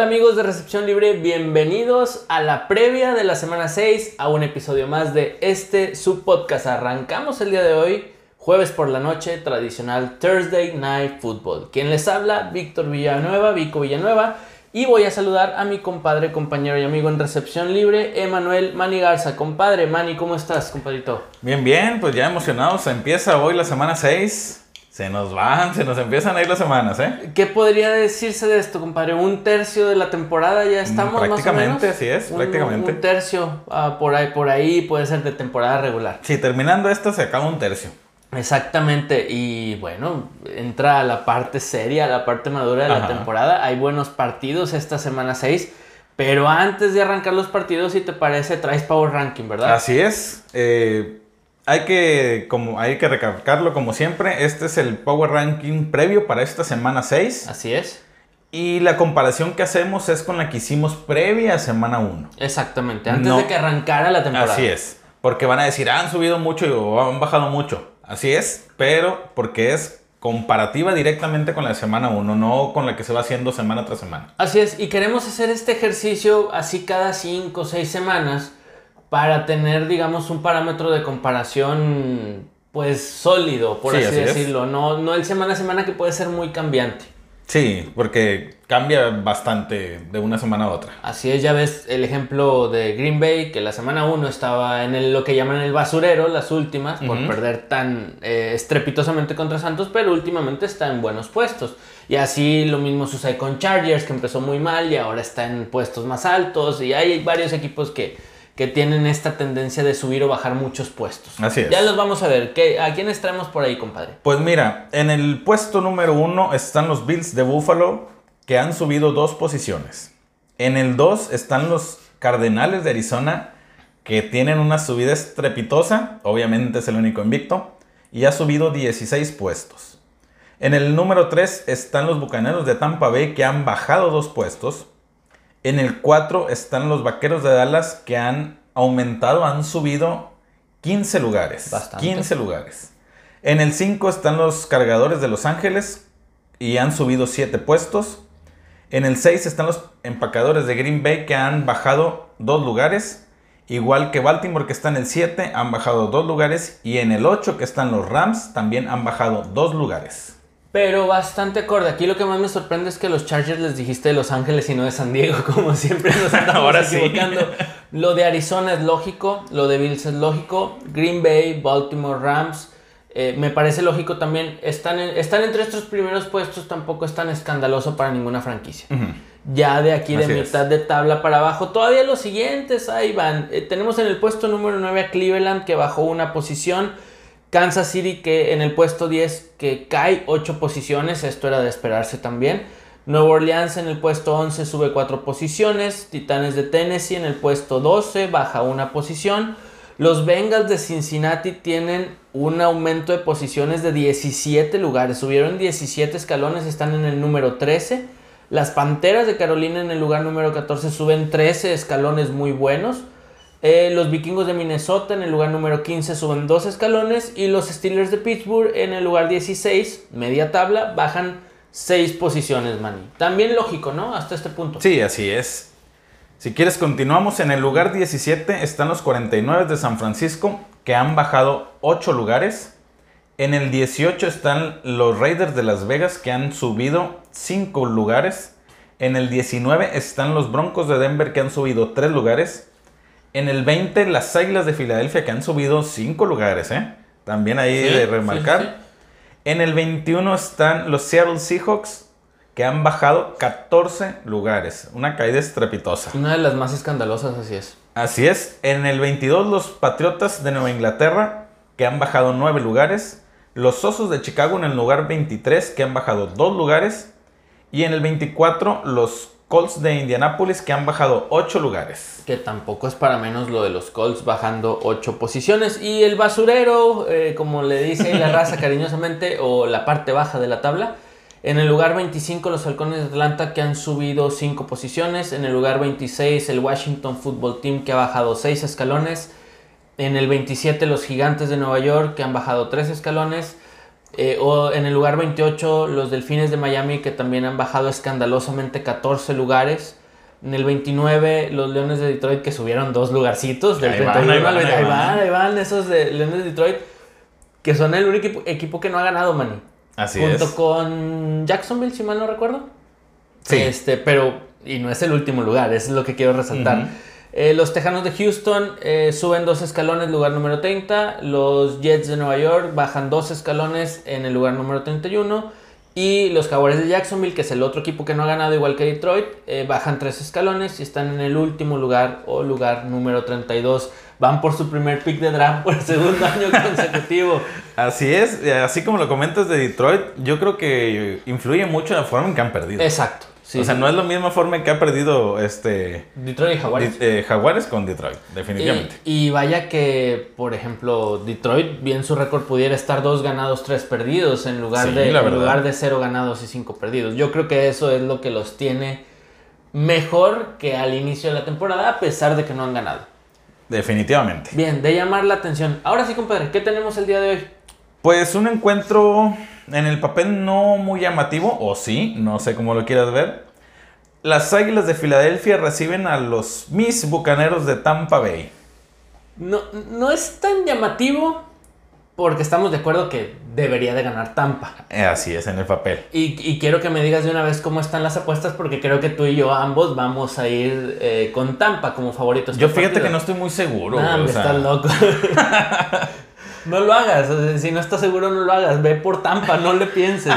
Hola amigos de Recepción Libre, bienvenidos a la previa de la semana 6, a un episodio más de este subpodcast. Arrancamos el día de hoy, jueves por la noche, tradicional Thursday Night Football. Quien les habla, Víctor Villanueva, Vico Villanueva, y voy a saludar a mi compadre, compañero y amigo en Recepción Libre, Emanuel Mani Garza. Compadre, Mani, ¿cómo estás, compadrito? Bien, bien, pues ya emocionados, empieza hoy la semana 6. Se nos van, se nos empiezan a ir las semanas, ¿eh? ¿Qué podría decirse de esto, compadre? Un tercio de la temporada ya estamos prácticamente, más o menos? así es, Un- prácticamente. Un, tercio ah, por ahí, por ahí puede ser de temporada regular. Sí, terminando esto se acaba un tercio. Exactamente, y bueno, entra la parte seria, la parte madura de la temporada. Hay buenos partidos esta semana 6, pero antes de arrancar los partidos, si te parece, traes Power Ranking, ¿verdad? Así es. eh, hay que, como, hay que recalcarlo como siempre. Este es el Power Ranking previo para esta semana 6. Así es. Y la comparación que hacemos es con la que hicimos previa a semana 1. Exactamente, antes No. de que arrancara la temporada. Así es. Porque van a decir, "Ah, han subido mucho o han bajado mucho. Así es, pero porque es comparativa directamente con la semana 1, no con la que se va haciendo semana tras semana. Así es, y queremos hacer este ejercicio así cada 5 o 6 semanas para tener, digamos, un parámetro de comparación, pues sólido, por Sí, así, así es. decirlo. No, no el semana a semana que puede ser muy cambiante. Sí, porque cambia bastante de una semana a otra. Así es, ya ves el ejemplo de Green Bay, que la semana 1 estaba en el- lo que llaman el basurero, las últimas, por perder tan eh, estrepitosamente contra Santos, pero últimamente está en buenos puestos. Y así lo mismo sucede con Chargers, que empezó muy mal y ahora está en puestos más altos. Y hay varios equipos que, que tienen esta tendencia de subir o bajar muchos puestos. Así es. Ya los vamos a ver. ¿Qué, ¿A quiénes traemos por ahí, compadre? Pues mira, en el puesto número uno están los Bills de Buffalo, que han subido dos posiciones. En el 2 están los Cardenales de Arizona, que tienen una subida estrepitosa, obviamente es el único invicto, y ha subido 16 puestos. En el número 3 están los Bucaneros de Tampa Bay, que han bajado dos puestos. En el 4 están los Vaqueros de Dallas, que han aumentado, han subido 15 lugares. Bastante. 15 lugares. En el 5 están los Cargadores de Los Ángeles y han subido 7 puestos. En el 6 están los Empacadores de Green Bay que han bajado 2 lugares. Igual que Baltimore que está en el 7 han bajado 2 lugares. Y en el 8 que están los Rams también han bajado 2 lugares. Pero bastante acorde. Aquí lo que más me sorprende es que los Chargers les dijiste de Los Ángeles y no de San Diego, como siempre nos estamos Ahora sí. equivocando. Lo de Arizona es lógico, lo de Bills es lógico, Green Bay, Baltimore, Rams, eh, me parece lógico también. Están, en- están entre estos primeros puestos, tampoco es tan escandaloso para ninguna franquicia. Ya de aquí de Así es. mitad de tabla para abajo, todavía los siguientes ahí van. Eh, tenemos en el puesto número 9 a Cleveland que bajó una posición. Kansas City que en el puesto 10 que cae 8 posiciones, esto era de esperarse también. Nueva Orleans en el puesto 11 sube 4 posiciones. Titanes de Tennessee en el puesto 12 baja una posición. Los Bengals de Cincinnati tienen un aumento de posiciones de 17 lugares. Subieron 17 escalones, están en el número 13. Las Panteras de Carolina en el lugar número 14 suben 13 escalones muy buenos. Eh, los Vikingos de Minnesota en el lugar número 15 suben 2 escalones. Y los Steelers de Pittsburgh en el lugar 16, media tabla, bajan 6 posiciones, Manny. También lógico, ¿no? Hasta este punto. Sí, así es. Si quieres, continuamos. En el lugar 17 están los 49 de San Francisco, que han bajado 8 lugares. En el 18 están los Raiders de Las Vegas, que han subido 5 lugares. En el 19 están los Broncos de Denver, que han subido 3 lugares. En el 20, las Águilas de Filadelfia, que han subido 5 lugares. ¿eh? También ahí Sí, de sí, remarcar. sí. En el 21 están los Seattle Seahawks, que han bajado 14 lugares. Una caída estrepitosa. Una de las más escandalosas, así es. Así es. En el 22 los Patriotas de Nueva Inglaterra, que han bajado 9 lugares. Los Osos de Chicago en el lugar 23, que han bajado 2 lugares. Y en el 24 los Colts de Indianápolis, que han bajado 8 lugares. Que tampoco es para menos lo de los Colts bajando 8 posiciones. Y el basurero, eh, como le dice la raza cariñosamente, o la parte baja de la tabla. En el lugar 25 los Halcones de Atlanta que han subido 5 posiciones. En el lugar 26 el Washington Football Team que ha bajado 6 escalones. En el 27 los Gigantes de Nueva York que han bajado 3 escalones. Eh, o en el lugar 28, los Delfines de Miami, que también han bajado escandalosamente 14 lugares. En el 29, los Leones de Detroit, que subieron dos lugarcitos. Del Ahí van, 31 ahí van, al 20. ahí van. ahí van esos de Leones de Detroit, que son el único equipo, que no ha ganado, Manny. Así Junto es. con Jacksonville, si mal no recuerdo. Sí. Este, pero, y no es el último lugar, eso es lo que quiero resaltar. Eh, los Tejanos de Houston eh, suben dos escalones, lugar número 30. Los Jets de Nueva York bajan dos escalones en el lugar número 31. Y los Jaguares de Jacksonville, que es el otro equipo que no ha ganado igual que Detroit, eh, bajan tres escalones y están en el último lugar o lugar número 32. Van por su primer pick de draft por segundo año consecutivo. Así es, así como lo comentas de Detroit, yo creo que influye mucho la forma en que han perdido. Exacto. Sí, o sea, no es la misma forma que ha perdido este Detroit y Jaguares. Eh, Jaguares con Detroit, definitivamente. Y, y vaya que, por ejemplo, Detroit, bien su récord pudiera estar dos ganados, tres perdidos, en lugar, Sí, de, en lugar de cero ganados y cinco perdidos. Yo creo que eso es lo que los tiene mejor que al inicio de la temporada, a pesar de que no han ganado. Definitivamente. Bien, de llamar la atención. Ahora sí, compadre, ¿qué tenemos el día de hoy? Pues un encuentro en el papel no muy llamativo, o sí, no sé cómo lo quieras ver. Las Águilas de Filadelfia reciben a los Miss Bucaneros de Tampa Bay. No, no es tan llamativo porque estamos de acuerdo que debería de ganar Tampa. Eh, así es, en el papel. Y, y quiero que me digas de una vez cómo están las apuestas porque creo que tú y yo ambos vamos a ir eh, con Tampa como favoritos. Yo fíjate que no estoy muy seguro. O hombre, sea, estás loco. no lo hagas. o sea, si no estás seguro, no lo hagas. Ve por Tampa, no le pienses.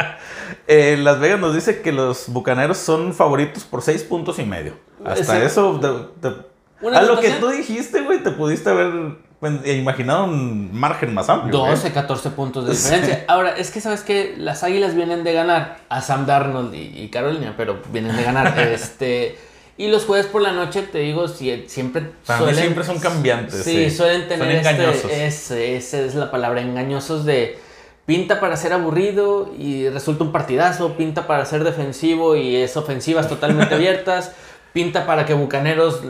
eh, Las Vegas nos dice que los Bucaneros son favoritos por seis puntos y medio. Hasta Ese- eso, te- te- ¿Una a lo que tú dijiste, güey, te pudiste haber pues, imaginado un margen más amplio. güey. 12, 14 puntos de diferencia. Ahora, es que sabes que las águilas vienen de ganar a Sam Darnold y, y Carolina, pero vienen de ganar. este Y los jueves por la noche, te digo, si- siempre Para mí siempre son cambiantes, Sí, sí. suelen Son tener engañosos. este. Ese, esa es la palabra, engañosos de. Pinta para ser aburrido y resulta un partidazo. Pinta para ser defensivo y es ofensivas totalmente abiertas. Pinta para que Bucaneros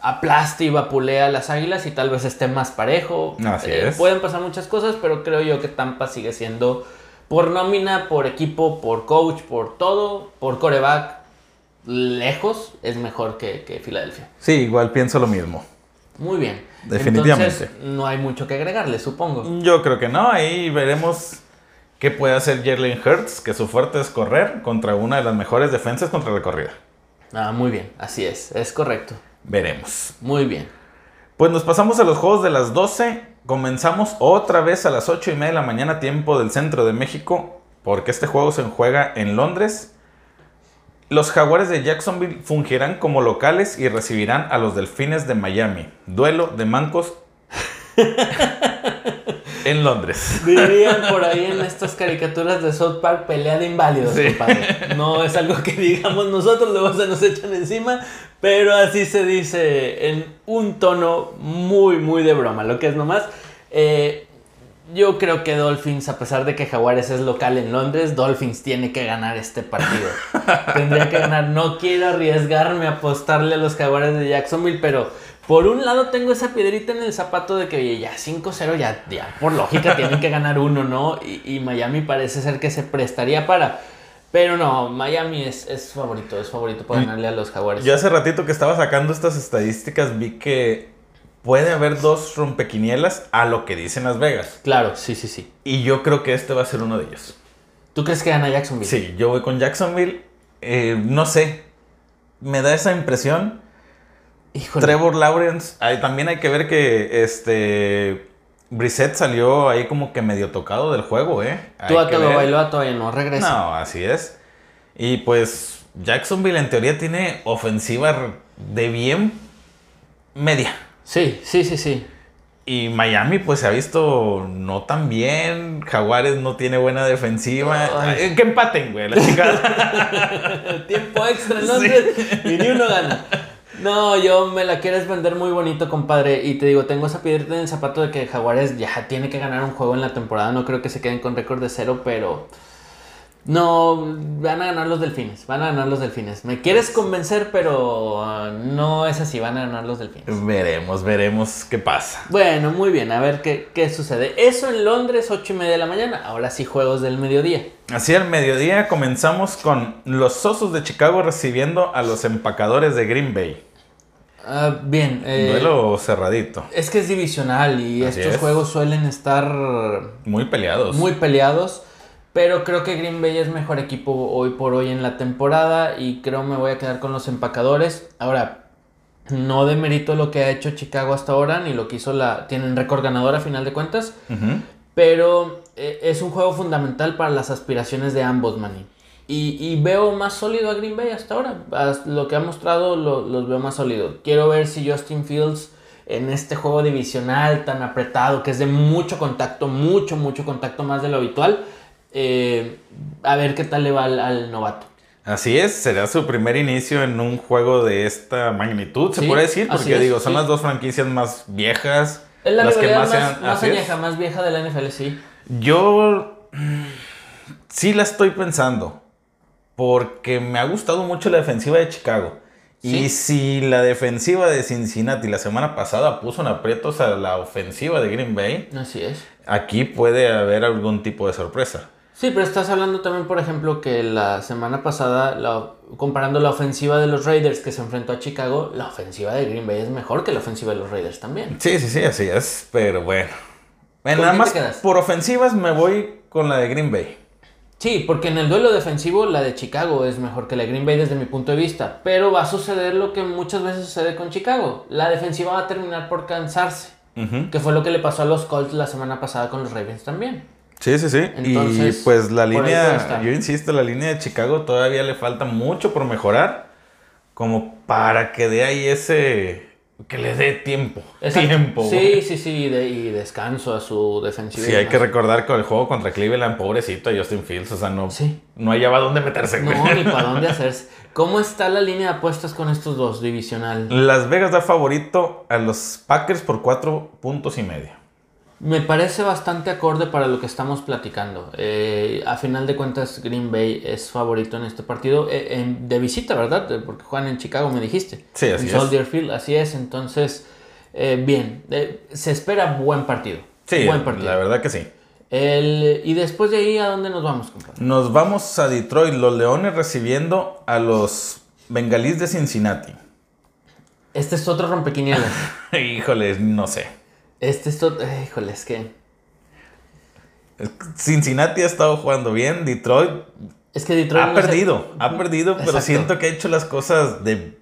aplaste y vapulea a las águilas y tal vez esté más parejo. Eh, Así es. Pueden pasar muchas cosas, pero creo yo que Tampa sigue siendo por nómina, por equipo, por coach, por todo, por coreback, lejos, es mejor que, que Filadelfia. Sí, igual pienso lo mismo. Muy bien. Definitivamente. Entonces, no hay mucho que agregarle, supongo. Yo creo que no. Ahí veremos qué puede hacer Jalen Hurts, que su fuerte es correr contra una de las mejores defensas contra la corrida. Ah, muy bien, así es, es correcto. Veremos. Muy bien. Pues nos pasamos a los juegos de las 12. Comenzamos otra vez a las 8 y media de la mañana, tiempo del centro de México, porque este juego se juega en Londres. Los Jaguares de Jacksonville fungirán como locales y recibirán a los Delfines de Miami. Duelo de mancos en Londres. Dirían por ahí en estas caricaturas de South Park pelea de inválidos, Sí. compadre. No es algo que digamos nosotros, luego se nos echan encima, pero así se dice en un tono muy, muy de broma. Lo que es nomás, eh, yo creo que Dolphins, a pesar de que Jaguares es local en Londres, Dolphins tiene que ganar este partido. Tendría que ganar. No quiero arriesgarme a apostarle a los Jaguares de Jacksonville, pero por un lado tengo esa piedrita en el zapato de que, oye, ya 5-0, ya, ya por lógica tienen que ganar uno, ¿no? Y, y Miami parece ser que se prestaría para. Pero no, Miami es, es favorito, es favorito para ganarle a los Jaguares. Yo hace ratito que estaba sacando estas estadísticas vi que puede haber dos rompequinielas a lo que dicen Las Vegas. Claro, sí, sí, sí. Y yo creo que este va a ser uno de ellos. ¿Tú crees que gana Jacksonville? Sí, yo voy con Jacksonville. Eh, no sé. Me da esa impresión. Híjole. Trevor Lawrence. ahí también hay que ver que este. Brissett salió ahí como que medio tocado del juego, ¿eh? Tú a lo bailó, todavía no regresa. No, así es. Y pues Jacksonville en teoría tiene ofensiva de bien media. Sí, sí, sí, sí. Y Miami pues se ha visto no tan bien. Jaguares no tiene buena defensiva. Ay. Que empaten, güey, la chingada. Tiempo extra en Londres y ni uno gana. No, yo me la quieres vender muy bonito, compadre. Y te digo, tengo esa piedrita en el zapato de que Jaguares ya tiene que ganar un juego en la temporada. No creo que se queden con récord de cero, pero. No, van a ganar los delfines, van a ganar los delfines. Me quieres convencer, pero uh, no es así, van a ganar los delfines. Veremos, veremos qué pasa. Bueno, muy bien, a ver qué, qué sucede. Eso en Londres, 8 y media de la mañana. Ahora sí, juegos del mediodía. Así al mediodía comenzamos con los Osos de Chicago recibiendo a los empacadores de Green Bay. Ah, bien. eh, Duelo cerradito. Es que es divisional y Así estos es. juegos suelen estar Muy peleados. muy peleados. Pero creo que Green Bay es mejor equipo hoy por hoy en la temporada y creo me voy a quedar con los empacadores. Ahora, no demerito lo que ha hecho Chicago hasta ahora ni lo que hizo la... Tienen récord ganador a final de cuentas. Ujú. Pero eh, es un juego fundamental para las aspiraciones de ambos, Manny. Y, y veo más sólido a Green Bay hasta ahora. As- Lo que ha mostrado lo- los veo más sólido. Quiero ver si Justin Fields en este juego divisional tan apretado, que es de mucho contacto, mucho, mucho contacto más de lo habitual, eh, a ver qué tal le va al, al novato. Así es, será su primer inicio en un juego de esta magnitud, se Sí, puede decir, porque es, digo, son sí. las dos franquicias más viejas. Es la las que más más, se han- más añeja, más vieja de la NFL, sí. Yo sí la estoy pensando, porque me ha gustado mucho la defensiva de Chicago. Sí. Y si la defensiva de Cincinnati la semana pasada puso en aprietos a la ofensiva de Green Bay, Así es. aquí puede haber algún tipo de sorpresa. Sí, pero estás hablando también, por ejemplo, que la semana pasada, la- comparando la ofensiva de los Raiders que se enfrentó a Chicago, la ofensiva de Green Bay es mejor que la ofensiva de los Raiders también. Sí, sí, sí, así es, pero bueno. Bueno, ¿Con nada más por ofensivas me voy con la de Green Bay. Sí, porque en el duelo defensivo la de Chicago es mejor que la de Green Bay desde mi punto de vista, pero va a suceder lo que muchas veces sucede con Chicago. La defensiva va a terminar por cansarse, que fue lo que le pasó a los Colts la semana pasada con los Ravens también. Sí, sí, sí. Entonces, y pues la línea, yo insisto, la línea de Chicago todavía le falta mucho por mejorar, como para que dé ahí ese, que le dé tiempo. Exacto. Tiempo. Sí, sí, sí, y, de- y descanso a su defensiva. Sí, hay que recordar que el juego contra Cleveland, pobrecito Justin Fields, o sea, no, Sí. no hallaba dónde meterse. No, ni para dónde hacerse. ¿Cómo está la línea de apuestas con estos dos divisional? Las Vegas da favorito a los Packers por cuatro puntos y medio. Me parece bastante acorde para lo que estamos platicando. Eh, a final de cuentas, Green Bay es favorito en este partido eh, en- de visita, ¿verdad? Eh, Porque juegan en Chicago, me dijiste. Sí, así en es. Soldier Field, así es. Entonces, eh, bien, se espera buen partido. Sí, buen partido. la verdad que sí. El- y después de ahí, ¿a dónde nos vamos, compadre? Nos vamos a Detroit, los Leones recibiendo a los Bengalíes de Cincinnati. Este es otro rompequinielas. Híjole, no sé. Este es eh, Híjole, es que. Cincinnati ha estado jugando bien, Detroit Es que Detroit. ha no perdido, ha perdido, pero siento que ha hecho las cosas de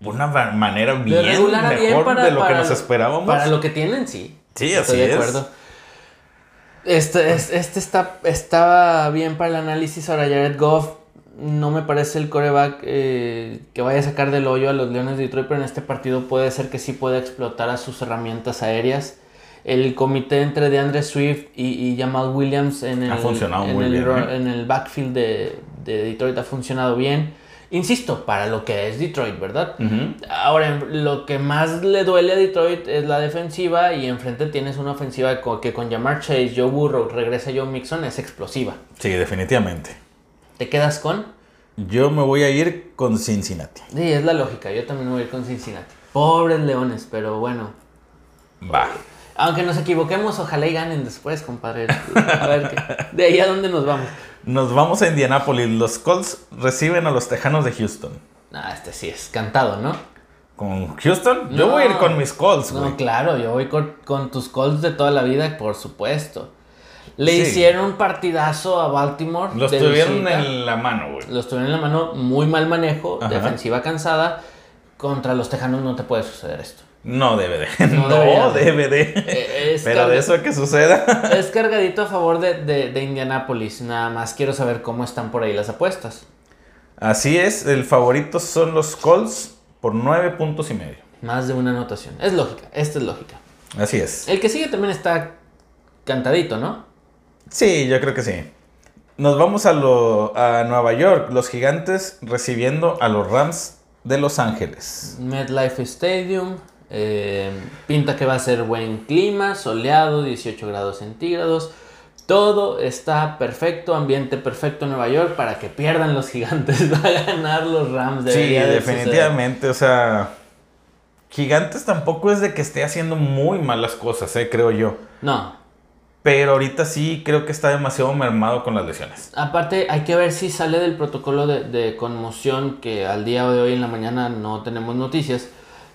una manera bien mejor bien para- de lo que nos esperábamos. Para lo que tienen, sí. Sí, Estoy así de es. acuerdo. Este, es- este está, estaba bien para el análisis. Ahora Jared Goff no me parece el coreback eh, que vaya a sacar del hoyo a los Leones de Detroit, pero en este partido puede ser que sí pueda explotar a sus herramientas aéreas. El comité entre DeAndre Swift y, y Jamal Williams en el, Ha funcionado en muy el bien, ro- ¿eh? en el backfield de, de Detroit ha funcionado bien. Insisto, para lo que es Detroit, ¿verdad? Ahora, lo que más le duele a Detroit es la defensiva y enfrente tienes una ofensiva que con Jamar Chase, Joe Burrow, regresa Joe Mixon, es explosiva. Sí, definitivamente. ¿Te quedas con? Yo me voy a ir con Cincinnati. Sí, es la lógica, yo también me voy a ir con Cincinnati. Pobres leones, pero bueno. Va. Aunque nos equivoquemos, ojalá y ganen después, compadre. A ver, qué- de ahí a dónde nos vamos. Nos vamos a Indianápolis. Los Colts reciben a los Tejanos de Houston. Ah, este sí es cantado, ¿no? ¿Con Houston? Yo No. voy a ir con mis Colts, güey. No, claro, yo voy con, con tus Colts de toda la vida, por supuesto. Le Sí. hicieron partidazo a Baltimore. Los tuvieron visita. en la mano, güey. Los tuvieron en la mano, muy mal manejo, Ajá. defensiva cansada. Contra los Tejanos no te puede suceder esto. No debe de. No debe de. Eh, Pero de eso que suceda. Es cargadito a favor de, de, de Indianapolis. Nada más quiero saber cómo están por ahí las apuestas. Así es, el favorito son los Colts por nueve puntos y medio. Más de una anotación. Es lógica, esta es lógica. Así es. El que sigue también está cantadito, ¿no? Sí, yo creo que sí. Nos vamos a, lo, a Nueva York, los gigantes recibiendo a los Rams de Los Ángeles. MetLife Stadium. eh, pinta que va a ser buen clima, soleado, 18 grados centígrados. Todo está perfecto, ambiente perfecto en Nueva York para que pierdan los gigantes. Va a ganar los Rams. Sí, suceder. definitivamente. O sea, Gigantes tampoco es de que esté haciendo muy malas cosas, eh, creo yo. No. Pero ahorita sí creo que está demasiado mermado con las lesiones. Aparte, hay que ver si sale del protocolo de, de conmoción, que al día de hoy en la mañana no tenemos noticias.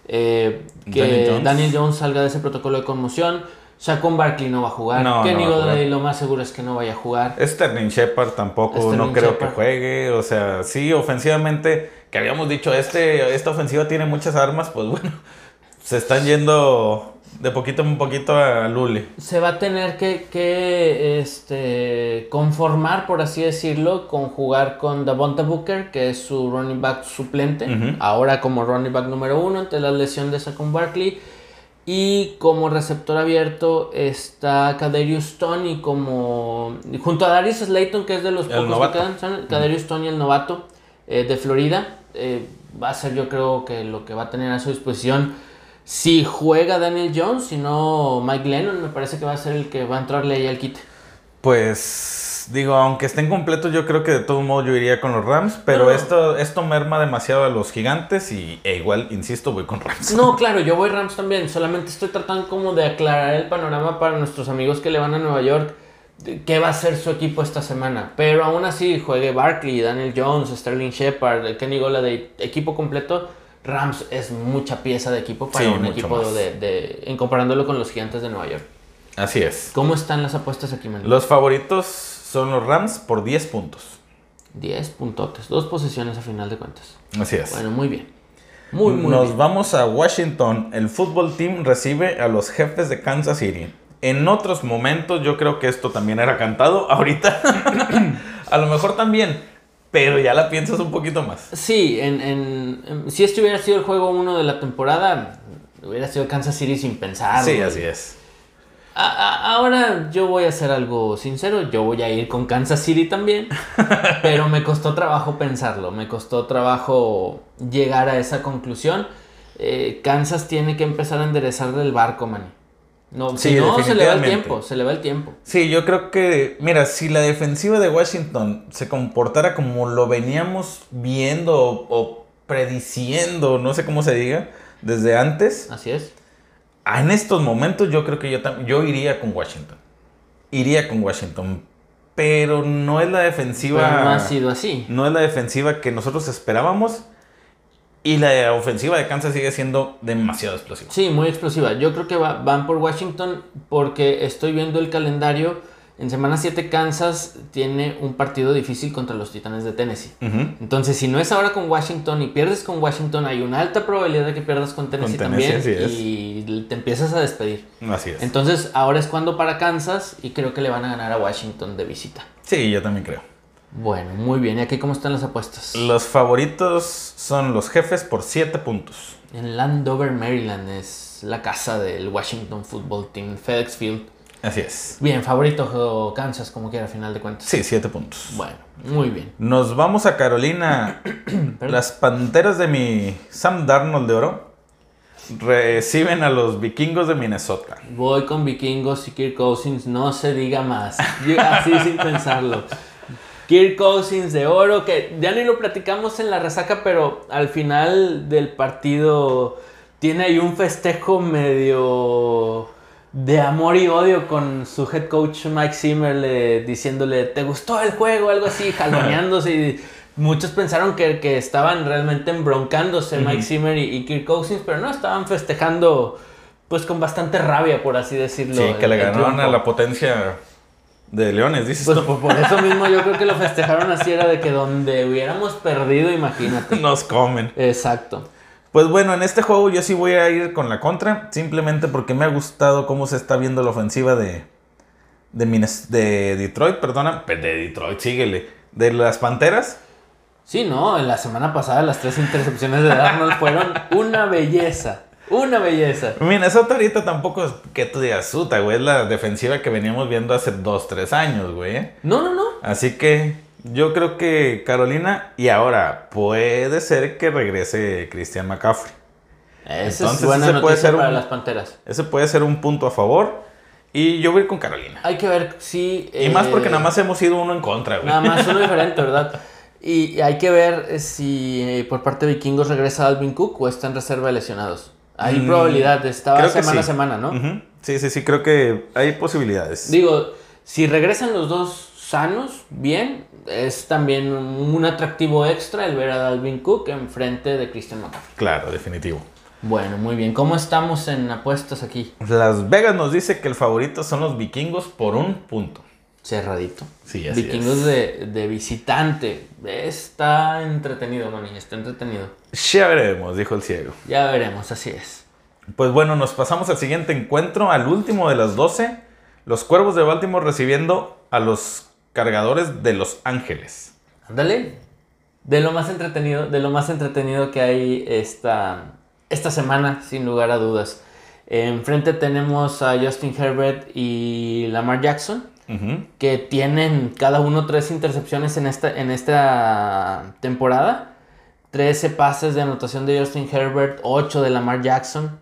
eh, que Daniel Daniel Jones. Salga de ese protocolo de conmoción. Shaquon Barkley no va a jugar. No, Kenny no lo más seguro es que no vaya a jugar. Sterling Shepard tampoco Sterling no creo Shepard. que juegue. O sea, sí, ofensivamente, que habíamos dicho, este, esta ofensiva tiene muchas armas, pues bueno, se están yendo de poquito en poquito a Luli. Se va a tener que, que, este, conformar, por así decirlo, con jugar con Davonta Booker, que es su running back suplente, ahora como running back número uno ante la lesión de Saquon Barkley. Y como receptor abierto está Kadarius Tony como junto a Darius Slayton, que es de los El pocos que quedan, son Kadarius Tony el novato eh, de Florida. Eh, va a ser yo creo que lo que va a tener a su disposición si juega Daniel Jones, si no Mike Lennon, me parece que va a ser el que va a entrarle ahí al quite. Pues digo, aunque estén completos, yo creo que de todo modo yo iría con los Rams, pero No. esto, esto merma demasiado a los gigantes y e igual, insisto, voy con Rams. No, claro, yo voy Rams también, solamente estoy tratando como de aclarar el panorama para nuestros amigos que le van a Nueva York, de qué va a ser su equipo esta semana, pero aún así juegue Barkley, Daniel Jones, Sterling Shepard, Kenny Golladay, equipo completo, Rams es mucha pieza de equipo para Sí, un equipo de, de- en comparándolo con los gigantes de Nueva York. Así es. ¿Cómo están las apuestas aquí, man? Los favoritos son los Rams por 10 puntos. 10 puntotes, dos posiciones a final de cuentas. Así es. Bueno, muy bien. Muy, muy Nos bien. vamos a Washington. El fútbol team recibe a los jefes de Kansas City. En otros momentos yo creo que esto también era cantado. Ahorita a lo mejor también. Pero ya la piensas un poquito más. Sí, en, en- en- si este hubiera sido el juego 1 de la temporada, hubiera sido Kansas City sin pensar. Sí, güey. así es. A- a- ahora yo voy a ser algo sincero, yo voy a ir con Kansas City también, pero me costó trabajo pensarlo, me costó trabajo llegar a esa conclusión. Eh, Kansas tiene que empezar a enderezar del barco, man. No, Sí, si no, se le va el tiempo, se le va el tiempo. Sí, yo creo que, mira, si la defensiva de Washington se comportara como lo veníamos viendo o, o prediciendo, no sé cómo se diga, desde antes, Así es. en estos momentos yo creo que yo, yo iría con Washington. Iría con Washington. Pero no es la defensiva. Pero no ha sido así. no es la defensiva que nosotros esperábamos. Y la ofensiva de Kansas sigue siendo demasiado explosiva. Sí, muy explosiva. Yo creo que va- van por Washington porque estoy viendo el calendario. En semana 7 Kansas tiene un partido difícil contra los Titanes de Tennessee. Entonces, si no es ahora con Washington y pierdes con Washington, hay una alta probabilidad de que pierdas con Tennessee, también es. y te empiezas a despedir. Así es. Entonces, ahora es cuando para Kansas y creo que le van a ganar a Washington de visita. Sí, yo también creo. Bueno, muy bien. ¿Y aquí cómo están las apuestas? Los favoritos son los jefes por 7 puntos. En Landover, Maryland es la casa del Washington Football Team, FedEx Field. Así es. Bien, favorito Kansas, como quiera, a final de cuentas. Sí, 7 puntos. Bueno, muy bien. Nos vamos a Carolina. Las panteras de mi Sam Darnold de oro reciben a los vikingos de Minnesota. Voy con Vikingos y Kirk Cousins, no se diga más. Yo- así sin pensarlo. Kirk Cousins de oro, que ya ni lo platicamos en la resaca, pero al final del partido tiene ahí un festejo medio de amor y odio con su head coach Mike Zimmer le- diciéndole, ¿te gustó el juego? Algo así, jaloneándose. y muchos pensaron que, que estaban realmente embroncándose Mike Zimmer y, y Kirk Cousins, pero no, estaban festejando pues con bastante rabia, por así decirlo. Sí, que le ganaron a la potencia de Leones, dices Pues tú. por, eso mismo yo creo que lo festejaron así, era de que donde hubiéramos perdido, imagínate. Nos comen. Exacto. Pues bueno, en este juego yo sí voy a ir con la contra, simplemente porque me ha gustado cómo se está viendo la ofensiva de, de, de Detroit, perdona, de Detroit, síguele, de las Panteras. Sí, no, en la semana pasada las tres intercepciones de Darnold fueron una belleza. Una belleza. Minnesota ahorita tampoco es que tú digas, suta, güey, es la defensiva que veníamos viendo hace dos, tres años, güey. No, no, no. Así que yo creo que Carolina, y ahora puede ser que regrese Christian McCaffrey. Esa Entonces, es buena ese puede ser para un- las panteras. Ese puede ser un punto a favor. Y yo voy a ir con Carolina. Hay que ver si... Y más porque eh, nada más hemos ido uno en contra, güey. Nada más uno diferente, ¿verdad? Y hay que ver si eh, por parte de Vikingos regresa Alvin Cook o está en reserva de lesionados. Hay Mm, probabilidad, estaba creo que semana a sí. semana, ¿no? Sí, sí, sí, creo que hay posibilidades. Digo, si regresan los dos sanos, bien, es también un atractivo extra el ver a Alvin Cook enfrente de Christian McCaffrey. Claro, definitivo. Bueno, muy bien. ¿Cómo estamos en apuestas aquí? Las Vegas nos dice que el favorito son los vikingos por un punto. Cerradito. Sí, así Vikingos es. de, de visitante. Está entretenido, Mani, está entretenido. Ya veremos, dijo el ciego. Ya veremos, así es. Pues bueno, nos pasamos al siguiente encuentro, al último de las 12. Los Cuervos de Baltimore recibiendo a los cargadores de Los Ángeles. Ándale. De lo más entretenido, de lo más entretenido que hay esta, esta semana, sin lugar a dudas. Enfrente tenemos a Justin Herbert y Lamar Jackson, Que tienen cada uno tres intercepciones en esta, en esta temporada. 13 pases de anotación de Justin Herbert, 8 de Lamar Jackson.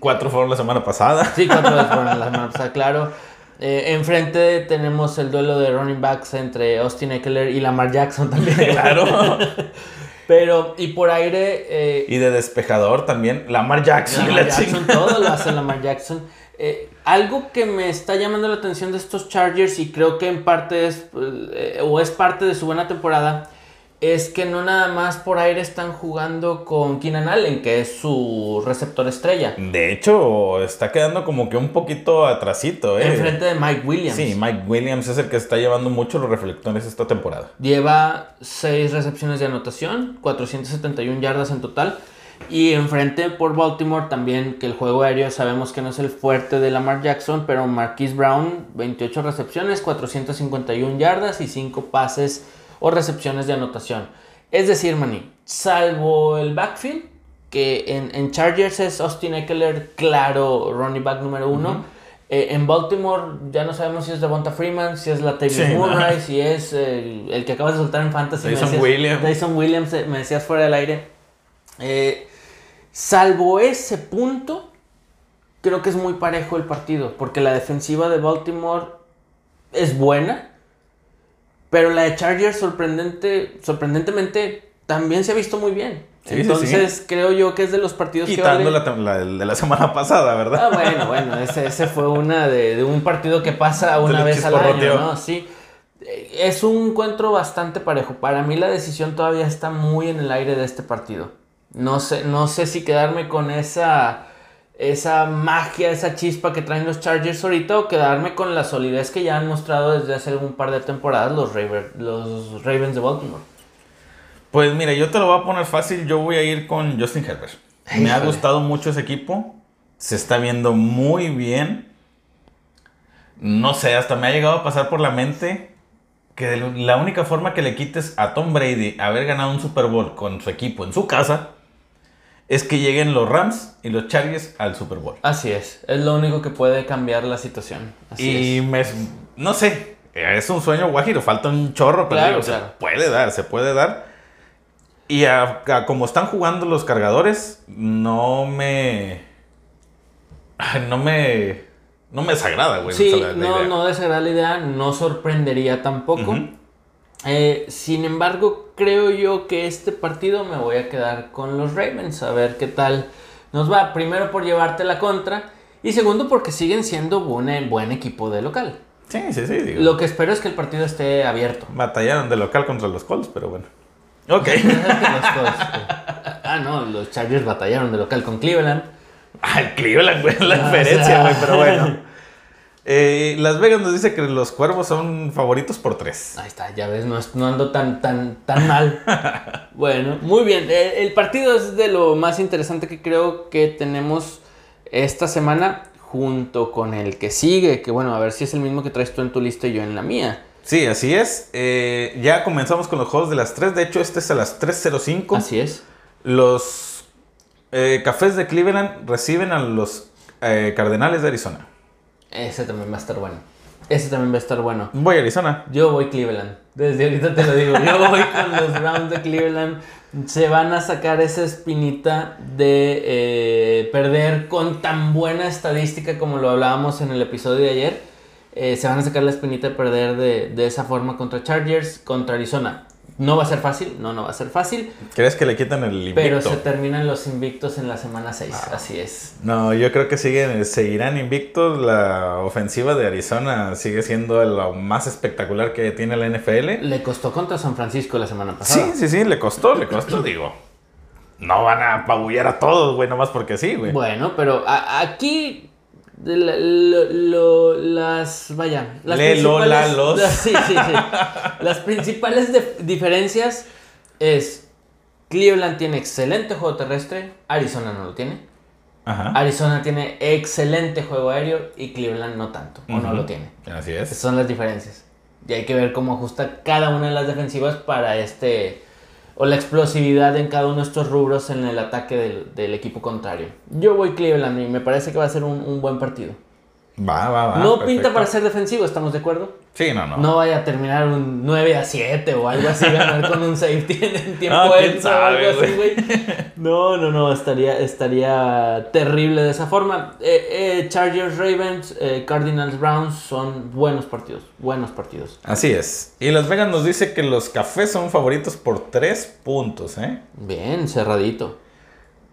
Cuatro fueron la semana pasada. Sí, cuatro fueron la semana pasada, claro. Eh, enfrente tenemos el duelo de running backs entre Austin Eckler y Lamar Jackson también. Claro. Pero, y por aire, eh, Y de despejador también, Lamar Jackson. Lamar la Jackson, todo lo hace Lamar Jackson. Eh, algo que me está llamando la atención de estos Chargers y creo que en parte es, eh, o es parte de su buena temporada, es que no nada más por aire están jugando con Keenan Allen, que es su receptor estrella, De hecho, está quedando como que un poquito atrasito, ¿eh? enfrente de Mike Williams. Sí, Mike Williams es el que está llevando mucho los reflectores esta temporada. Lleva 6 recepciones de anotación, 471 yardas en total. Y enfrente por Baltimore también, que el juego aéreo sabemos que no es el fuerte de Lamar Jackson, pero Marquise Brown, 28 recepciones, 451 yardas y 5 pases o recepciones de anotación. Es decir, Manny, salvo el backfield, que en, en Chargers es Austin Eckler, claro, running back número uno. Eh, en Baltimore ya no sabemos si es Devonta Freeman, si es la Sí, Murray, si es el, el que acabas de soltar en Fantasy. Dyson decías- Williams. Dyson Williams, eh, me decías fuera del aire. Eh, salvo ese punto, creo que es muy parejo el partido, porque la defensiva de Baltimore es buena, pero la de Chargers sorprendente, sorprendentemente también se ha visto muy bien. Sí, sí, Entonces creo yo que es de los partidos Quitando que vale- la, de la semana pasada, ¿verdad? Ah, bueno, bueno, ese, ese fue una de, de un partido que pasa una vez al año. ¿no? Sí. Eh, Es un encuentro bastante parejo. Para mí la decisión todavía está muy en el aire de este partido. No sé, no sé si quedarme con esa, esa magia, esa chispa que traen los Chargers ahorita o quedarme con la solidez que ya han mostrado desde hace un par de temporadas los, Raver- los Ravens de Baltimore. Pues mira, yo te lo voy a poner fácil. Yo voy a ir con Justin Herbert. Me ha gustado mucho ese equipo. Se está viendo muy bien. No sé, hasta me ha llegado a pasar por la mente que la única forma que le quites a Tom Brady haber ganado un Super Bowl con su equipo en su casa es que lleguen los Rams y los Chargers al Super Bowl. Así es, es lo único que puede cambiar la situación. Así y es. me, no sé, es un sueño guajiro, falta un chorro, pero Claro, se puede dar, se puede dar. Y a- a como están jugando los cargadores, no me. No me. No me desagrada, güey. Sí, no, idea. no desagrada la idea, no sorprendería tampoco. Eh, sin embargo, creo yo que este partido me voy a quedar con los Ravens, a ver qué tal nos va. Primero por llevarte la contra y segundo porque siguen siendo un buen equipo de local. Sí, sí, sí. digo. Lo que espero es que el partido esté abierto. Batallaron de local contra los Colts, pero bueno. Ok. Los Colts, ah, no, los Chargers batallaron de local con Cleveland. Al Cleveland, güey, la Ah, diferencia, o sea. güey, pero bueno. Eh, Las Vegas nos dice que los cuervos son favoritos por tres. Ahí está, ya ves, no, no ando tan, tan, tan mal. bueno, muy bien. El, el partido es de lo más interesante que creo que tenemos esta semana, junto con el que sigue, que bueno, a ver si es el mismo que traes tú en tu lista y yo en la mía. Sí, así es. Eh, ya comenzamos con los juegos de las 3. De hecho, este es a las 3.05. Así es. Los eh, Cafés de Cleveland reciben a los eh, Cardenales de Arizona. Ese también va a estar bueno. Ese también va a estar bueno. Voy a Arizona. Yo voy Cleveland. Desde ahorita te lo digo. Yo voy con los Browns de Cleveland. Se van a sacar esa espinita de eh, perder con tan buena estadística como lo hablábamos en el episodio de ayer. Eh, se van a sacar la espinita de perder de, de esa forma contra Chargers, contra Arizona. No va a ser fácil, no, no va a ser fácil. ¿Crees que le quitan el invicto? Pero se terminan los invictos en la semana 6, así es. No, yo creo que siguen, seguirán invictos. La ofensiva de Arizona sigue siendo lo más espectacular que tiene la NFL. Le costó contra San Francisco la semana pasada. Sí, sí, sí, le costó, le costó, digo. No van a apabullar a todos, güey, nomás porque sí, güey. Bueno, pero aquí la- lo- lo- las vaya las Lelo, lalos. las- sí, sí, sí. las principales de- diferencias es Cleveland tiene excelente juego terrestre Arizona no lo tiene Ajá. Arizona tiene excelente juego aéreo y Cleveland no tanto o no lo tiene Así esas es. son las diferencias y hay que ver cómo ajusta cada una de las defensivas para este o la explosividad en cada uno de estos rubros en el ataque del, equipo contrario. Yo voy Cleveland y me parece que va a ser un buen partido. Va, va, va. no perfecto. pinta para ser defensivo, ¿estamos de acuerdo? Sí, no, no. No vaya a terminar un 9 a 7 o algo así, ganar con un safety en, tiempo Ah, quién extra o algo así, güey. No, no, no, estaría, estaría terrible de esa forma. Eh, eh, Chargers, Ravens, eh, Cardinals, Browns son buenos partidos, buenos partidos. Así es. Y Las Vegas nos dice que los cafés son favoritos por tres puntos, ¿eh? Bien, cerradito.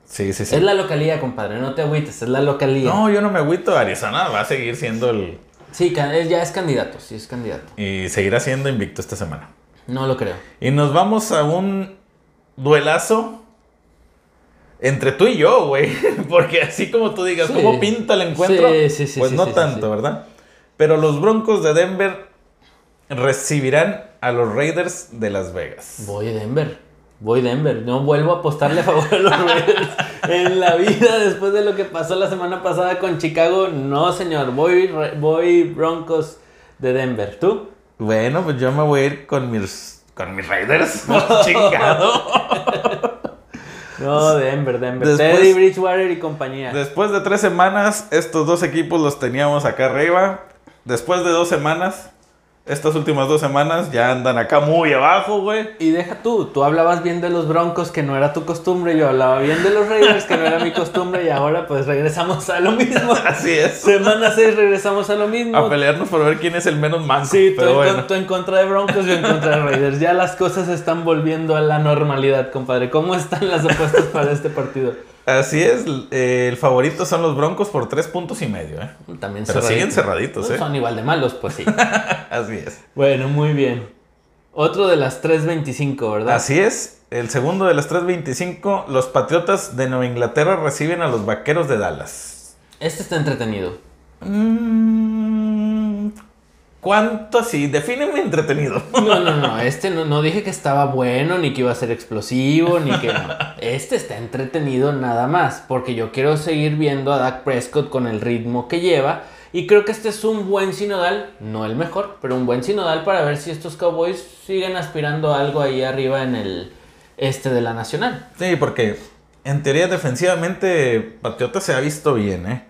Sí, sí, sí. Es la localía, compadre, no te agüites, es la localía. No, yo no me agüito. Arizona va a seguir siendo el. Sí, ya es candidato, sí es candidato. Y seguirá siendo invicto esta semana. No lo creo. Y nos vamos a un duelazo entre tú y yo, güey. Porque así como tú digas, Sí. ¿cómo pinta el encuentro? Sí, sí, sí, Pues sí, no sí, tanto. ¿verdad? Pero los Broncos de Denver recibirán a los Raiders de Las Vegas. Voy Denver. Voy Denver. No vuelvo a apostarle a favor de los Raiders en la vida después de lo que pasó la semana pasada con Chicago. No, señor. Voy, voy Broncos de Denver. ¿Tú? Bueno, pues yo me voy a ir con mis, con mis Raiders. Chingado. No, Denver, Denver. Después- Teddy Bridgewater y compañía. Después de tres semanas, estos dos equipos los teníamos acá arriba. Después de dos semanas, estas últimas dos semanas ya andan acá muy abajo, güey. Y deja tú, tú hablabas bien de los Broncos, que no era tu costumbre, yo hablaba bien de los Raiders, que no era mi costumbre, y ahora pues regresamos a lo mismo. Así es. Semana 6 regresamos a lo mismo. A pelearnos por ver quién es el menos manco. Sí, tú pero en, bueno. con- tú en contra de Broncos, yo en contra de Raiders. Ya las cosas están volviendo a la normalidad, compadre. ¿Cómo están las apuestas para este partido? Así es. eh, el favorito son los Broncos por tres puntos y medio, ¿eh? También Pero siguen cerraditos. cerraditos, ¿eh? Son igual de malos, pues sí. Así es. bueno, muy bien. Otro de las 3.25, ¿verdad? Así es. El segundo de las 3.25, los Patriotas de Nueva Inglaterra reciben a los Vaqueros de Dallas. Este está entretenido. Mm, ¿Cuánto así? Defíneme entretenido. No, no, no. Este no, no dije que estaba bueno, ni que iba a ser explosivo, ni que no. Este está entretenido nada más, porque yo quiero seguir viendo a Dak Prescott con el ritmo que lleva. Y creo que este es un buen sinodal, no el mejor, pero un buen sinodal para ver si estos Cowboys siguen aspirando a algo ahí arriba en el este de la Nacional. Sí, porque en teoría defensivamente Patriotas se ha visto bien, ¿eh?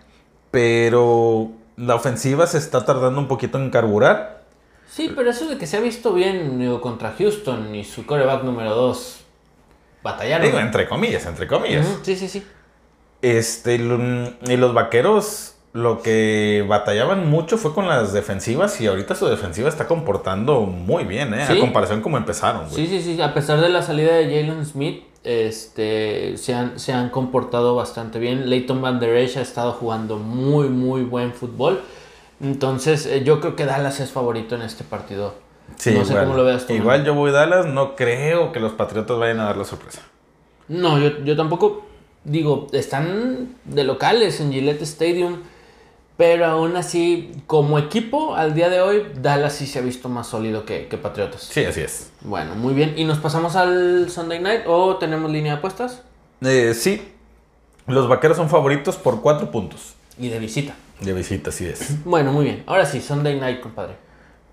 Pero la ofensiva se está tardando un poquito en carburar. Sí, pero eso de que se ha visto bien digo, contra Houston y su coreback número 2 batallaron. Digo, entre comillas, entre comillas. Sí, sí, sí. Este, y lo- y los vaqueros lo que batallaban mucho fue con las defensivas y ahorita su defensiva está comportando muy bien, ¿eh? Sí. A comparación como empezaron, güey. Sí, sí, sí. A pesar de la salida de Jalen Smith, este, se, han, se han comportado bastante bien. Leighton Van Der Esch ha estado jugando muy, muy buen fútbol. Entonces, eh, yo creo que Dallas es favorito en este partido. Sí, no sé igual. cómo lo veas tú. Igual yo voy a Dallas, no creo que los Patriotas vayan a dar la sorpresa. No, yo, yo tampoco. Digo, están de locales en Gillette Stadium. Pero aún así, como equipo, al día de hoy, Dallas sí se ha visto más sólido que, que Patriotas. Sí, así es. Bueno, muy bien. ¿Y nos pasamos al Sunday Night o tenemos línea de apuestas? Eh, sí, los vaqueros son favoritos por cuatro puntos. Y de visita. De visita, así es. Bueno, muy bien. Ahora sí, Sunday Night, compadre.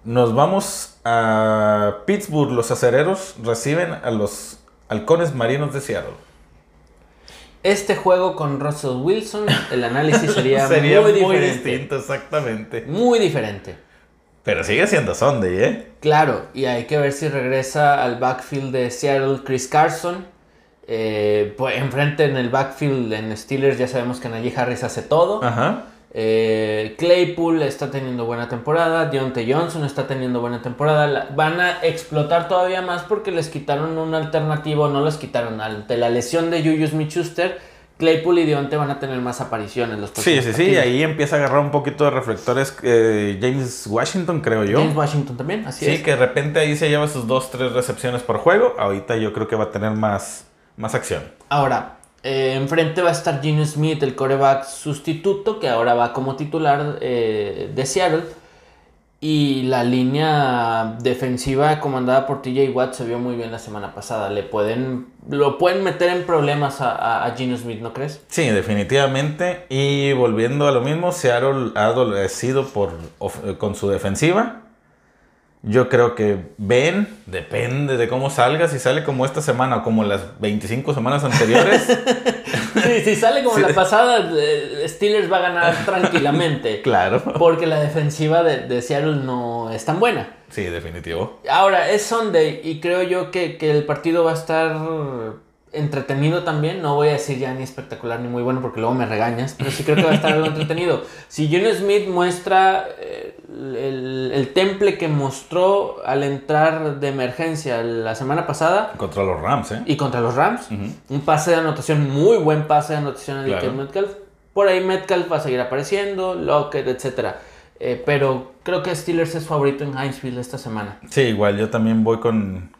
Nos vamos a Pittsburgh. Los acereros reciben a los halcones marinos de Seattle. Este juego con Russell Wilson, el análisis sería, Sería muy, muy, diferente. distinto, exactamente. Muy diferente. Pero sigue siendo Sunday, ¿eh? Claro, y hay que ver si regresa al backfield de Seattle Chris Carson. Eh, pues enfrente en el backfield en Steelers ya sabemos que Najee Harris hace todo. Ajá. Eh, Claypool está teniendo buena temporada. Deontay Johnson está teniendo buena temporada. La- van a explotar todavía más porque les quitaron un alternativo. No les quitaron. Ante la lesión de Juju Smith-Schuster, Claypool y Deontay van a tener más apariciones. Los Sí, sí, sí. Ahí empieza a agarrar un poquito de reflectores eh, James Washington, creo yo. James Washington también, así Sí, es. que de repente ahí se lleva sus dos, tres recepciones por juego. Ahorita yo creo que va a tener más, más acción. Ahora, eh, enfrente va a estar Gene Smith, el coreback sustituto, que ahora va como titular eh, de Seattle. Y la línea defensiva comandada por TJ Watt se vio muy bien la semana pasada. Le pueden, lo pueden meter en problemas a, a, Geno Smith, ¿no crees? Sí, definitivamente. Y volviendo a lo mismo, Seattle ha adolecido por, of- con su defensiva. Yo creo que Ben, depende de cómo salga, si sale como esta semana o como las 25 semanas anteriores. Sí, si sale como Sí. la pasada, eh, Steelers va a ganar tranquilamente. claro. Porque la defensiva de, de Seattle no es tan buena. Sí, definitivo. Ahora, es Sunday y creo yo que, que el partido va a estar entretenido también. No voy a decir ya ni espectacular ni muy bueno porque luego me regañas, pero sí creo que va a estar algo entretenido. Si Geno Smith muestra eh, el, el temple que mostró al entrar de emergencia la semana pasada Contra los Rams, ¿eh? y contra los Rams, un pase de anotación, muy buen pase de anotación a Claro. Metcalf. Por ahí Metcalf va a seguir apareciendo, Lockett, etc. pero creo que Steelers es favorito en Hinesville esta semana. Sí, igual yo también voy con,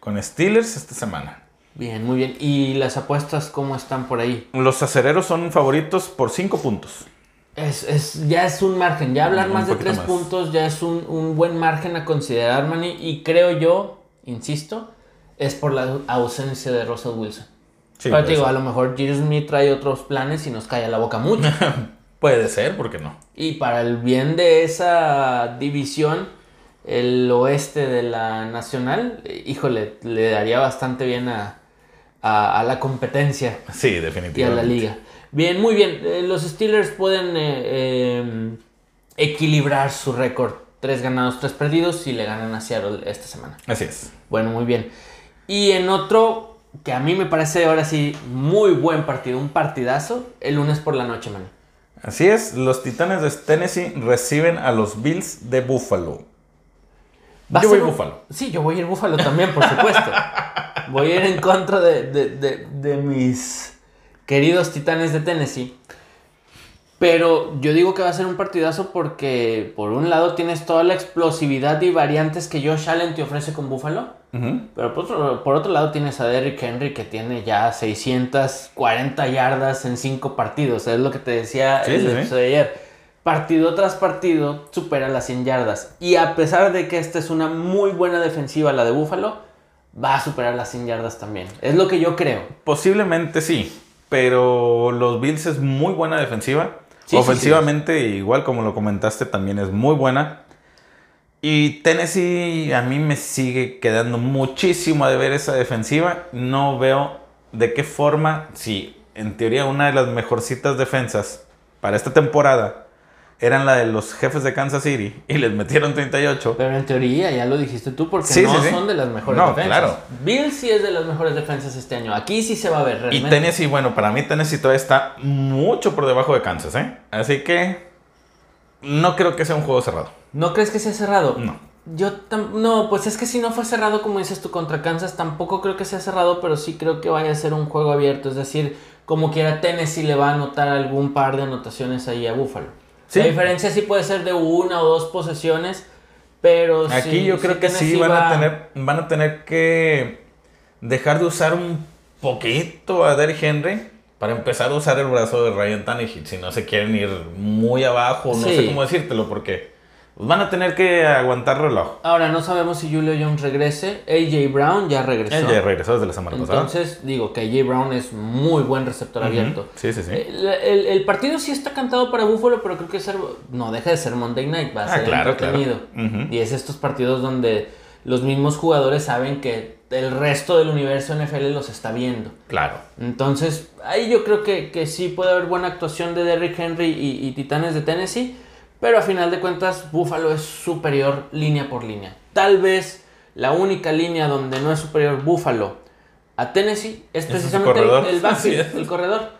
con Steelers esta semana. Bien, muy bien. ¿Y las apuestas cómo están por ahí? Los acereros son favoritos por 5 puntos. Es, es- ya es un margen. Ya hablar Un más de poquito tres más. puntos ya es un, un buen margen a considerar, Manny. Y creo yo, insisto, es por la ausencia de Russell Wilson. Sí, Pero te digo, a lo mejor Gino Smith trae otros planes y nos calla la boca mucho. Puede ser, ¿por qué no? y para el bien de esa división, el oeste de la nacional, híjole, le daría bastante bien a, a- a la competencia. Sí, y a definitivamente. la liga. Bien, muy bien. Eh, los Steelers pueden eh, eh, equilibrar su récord. Tres ganados, tres perdidos si le ganan a Seattle esta semana. Así es. Bueno, muy bien. Y en otro que a mí me parece ahora sí muy buen partido, un partidazo, el lunes por la noche, man. Así es, los Titanes de Tennessee reciben a los Bills de Buffalo. A Yo voy ser un- Buffalo. Sí, yo voy a ir Búfalo también, por supuesto. voy a ir en contra de, de- de- de mis queridos titanes de Tennessee. Pero yo digo que va a ser un partidazo porque, por un lado, tienes toda la explosividad y variantes que Josh Allen te ofrece con Buffalo. Pero por otro, por otro lado, tienes a Derrick Henry que tiene ya 640 yardas en 5 partidos. Es lo que te decía Sí, el sí, sí. episodio de ayer. Partido tras partido supera las 100 yardas. Y a pesar de que esta es una muy buena defensiva, la de Buffalo, va a superar las 100 yardas también. Es lo que yo creo. Posiblemente sí, pero los Bills es muy buena defensiva. Sí, sí, Ofensivamente, igual como lo comentaste, también es muy buena. Y Tennessee a mí me sigue quedando muchísimo de ver esa defensiva. No veo de qué forma, si en teoría una de las mejorcitas defensas para esta temporada eran la de los jefes de Kansas City y les metieron 38. Pero en teoría, ya lo dijiste tú, porque Sí, no sí, sí. son de las mejores No, defensas. claro. Bill sí es de las mejores defensas este año. Aquí sí se va a ver Y realmente. Tennessee, bueno, para mí Tennessee todavía está mucho por debajo de Kansas, ¿eh? Así que no creo que sea un juego cerrado. ¿No crees que sea cerrado? No. Yo no, pues es que si no fue cerrado como dices tú contra Kansas, tampoco creo que sea cerrado, pero sí creo que vaya a ser un juego abierto, es decir, como quiera Tennessee le va a anotar algún par de anotaciones ahí a Buffalo. Sí. La diferencia sí puede ser de una o dos posesiones, pero Aquí sí- yo creo que sí van va- a tener van a tener que dejar de usar un poquito a Derrick Henry para empezar a usar el brazo de Ryan Tannehill si no se quieren ir muy abajo, no sé cómo decírtelo porque pues, van a tener que aguantar reloj. Ahora no sabemos si Julio Jones regrese, AJ Brown ya regresó. Él ya regresó desde la semana pasada. Entonces, digo que AJ Brown es muy buen receptor abierto. Sí, sí, sí. El, el- el partido sí está cantado para Buffalo, pero creo que ser, no deja de ser Monday Night, va a Ah, ser claro, entretenido. claro. Y es estos partidos donde los mismos jugadores saben que el resto del universo NFL los está viendo. Claro. Entonces, ahí yo creo que, que sí puede haber buena actuación de Derrick Henry y, y Titanes de Tennessee, Pero a final de cuentas, Buffalo es superior línea por línea. Tal vez la única línea donde no es superior Buffalo a Tennessee es precisamente el, el backfield, el corredor.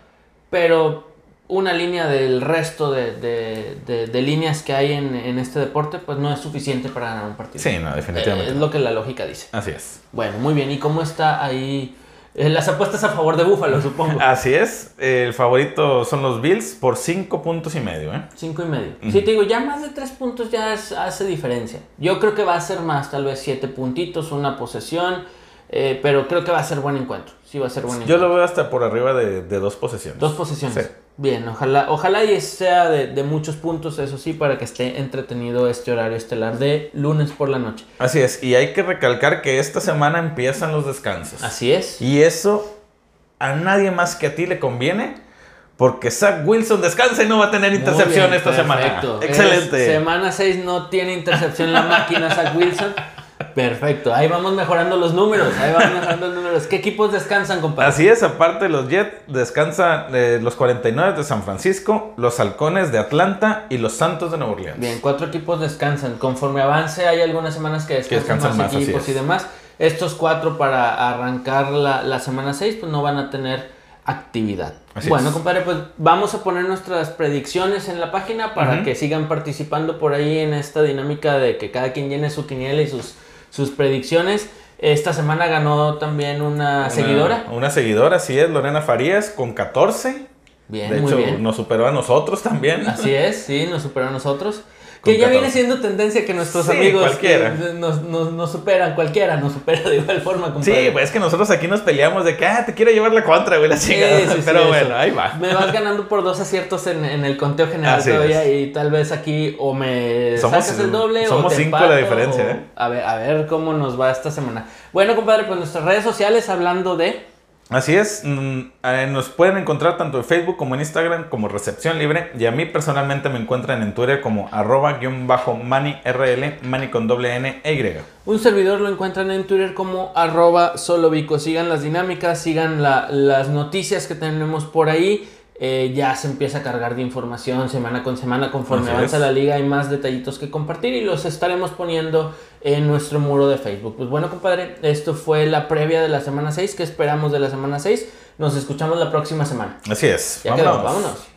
Pero una línea del resto de, de- de- de líneas que hay en, en este deporte, pues no es suficiente para ganar un partido. Sí, no, definitivamente. Eh, es lo que la lógica dice. Así es. Bueno, muy bien. ¿Y cómo está ahí? Eh, las apuestas a favor de Buffalo, supongo. Así es. El favorito son los Bills por 5 puntos y medio. ¿eh? Cinco y medio. Sí, te digo, ya más de tres puntos ya es- hace diferencia. Yo creo que va a ser más, tal vez siete puntitos, una posesión, eh, pero creo que va a ser buen encuentro. Sí, va a ser buen Yo encuentro. lo veo hasta por arriba de, de dos posesiones. Dos posesiones. Sí. Bien, ojalá, ojalá y sea de, de muchos puntos, eso sí, para que esté entretenido este horario estelar de lunes por la noche. Así es. Y hay que recalcar que esta semana empiezan los descansos. Así es. Y eso a nadie más que a ti le conviene. Porque Zach Wilson descansa y no va a tener intercepción bien, esta perfecto. semana. Excelente. Es semana 6 no tiene intercepción la máquina Zach Wilson. Perfecto, ahí vamos mejorando los números, ahí vamos mejorando los números. ¿Qué equipos descansan, compadre? Así es, aparte los Jets descansan eh, los 49 de San Francisco, los Halcones de Atlanta y los Santos de Nueva Orleans. Bien, cuatro equipos descansan. Conforme avance, hay algunas semanas que descansan, descansan más, equipos y demás. Estos cuatro para arrancar la, la semana 6, pues no van a tener actividad. Así bueno, es. compadre, pues vamos a poner nuestras predicciones en la página para que sigan participando por ahí en esta dinámica de que cada quien llene su quiniela y sus, sus predicciones. Esta semana ganó también una, Una- seguidora. Una seguidora, así es, Lorena Farías con 14. Bien, de muy hecho, bien. nos superó a nosotros también. Así es, sí, nos superó a nosotros. Que ya 14. viene siendo tendencia que nuestros Sí, amigos cualquiera. que nos, nos- nos superan, cualquiera nos supera de igual forma, Sí, compadre. pues es que nosotros aquí nos peleamos de que, ah, te quiero llevar la contra, güey, la Sí, chingada. sí, sí, Pero eso. bueno, ahí va. Me vas ganando por dos aciertos en, en el conteo general Así todavía es. y tal vez aquí o me Somos- sacas el doble o somos te cinco la diferencia, o- ¿eh? A ver, a ver cómo nos va esta semana. Bueno, compadre, pues nuestras redes sociales hablando de... Así es, mm, eh, nos pueden encontrar tanto en Facebook como en Instagram como Recepción Libre y a mí personalmente me encuentran en Twitter como arroba guion bajo mani con doble n e y. Un servidor lo encuentran en Twitter como arroba solovico. Sigan las dinámicas, sigan la- las noticias que tenemos por ahí. Eh, ya se empieza a cargar de información semana con semana. Conforme Así avanza es. la liga hay más detallitos que compartir y los estaremos poniendo en nuestro muro de Facebook. Pues bueno, compadre, esto fue la previa de la semana 6. ¿Qué esperamos de la semana 6? Nos escuchamos la próxima semana. Así es, Ya quedó, vámonos.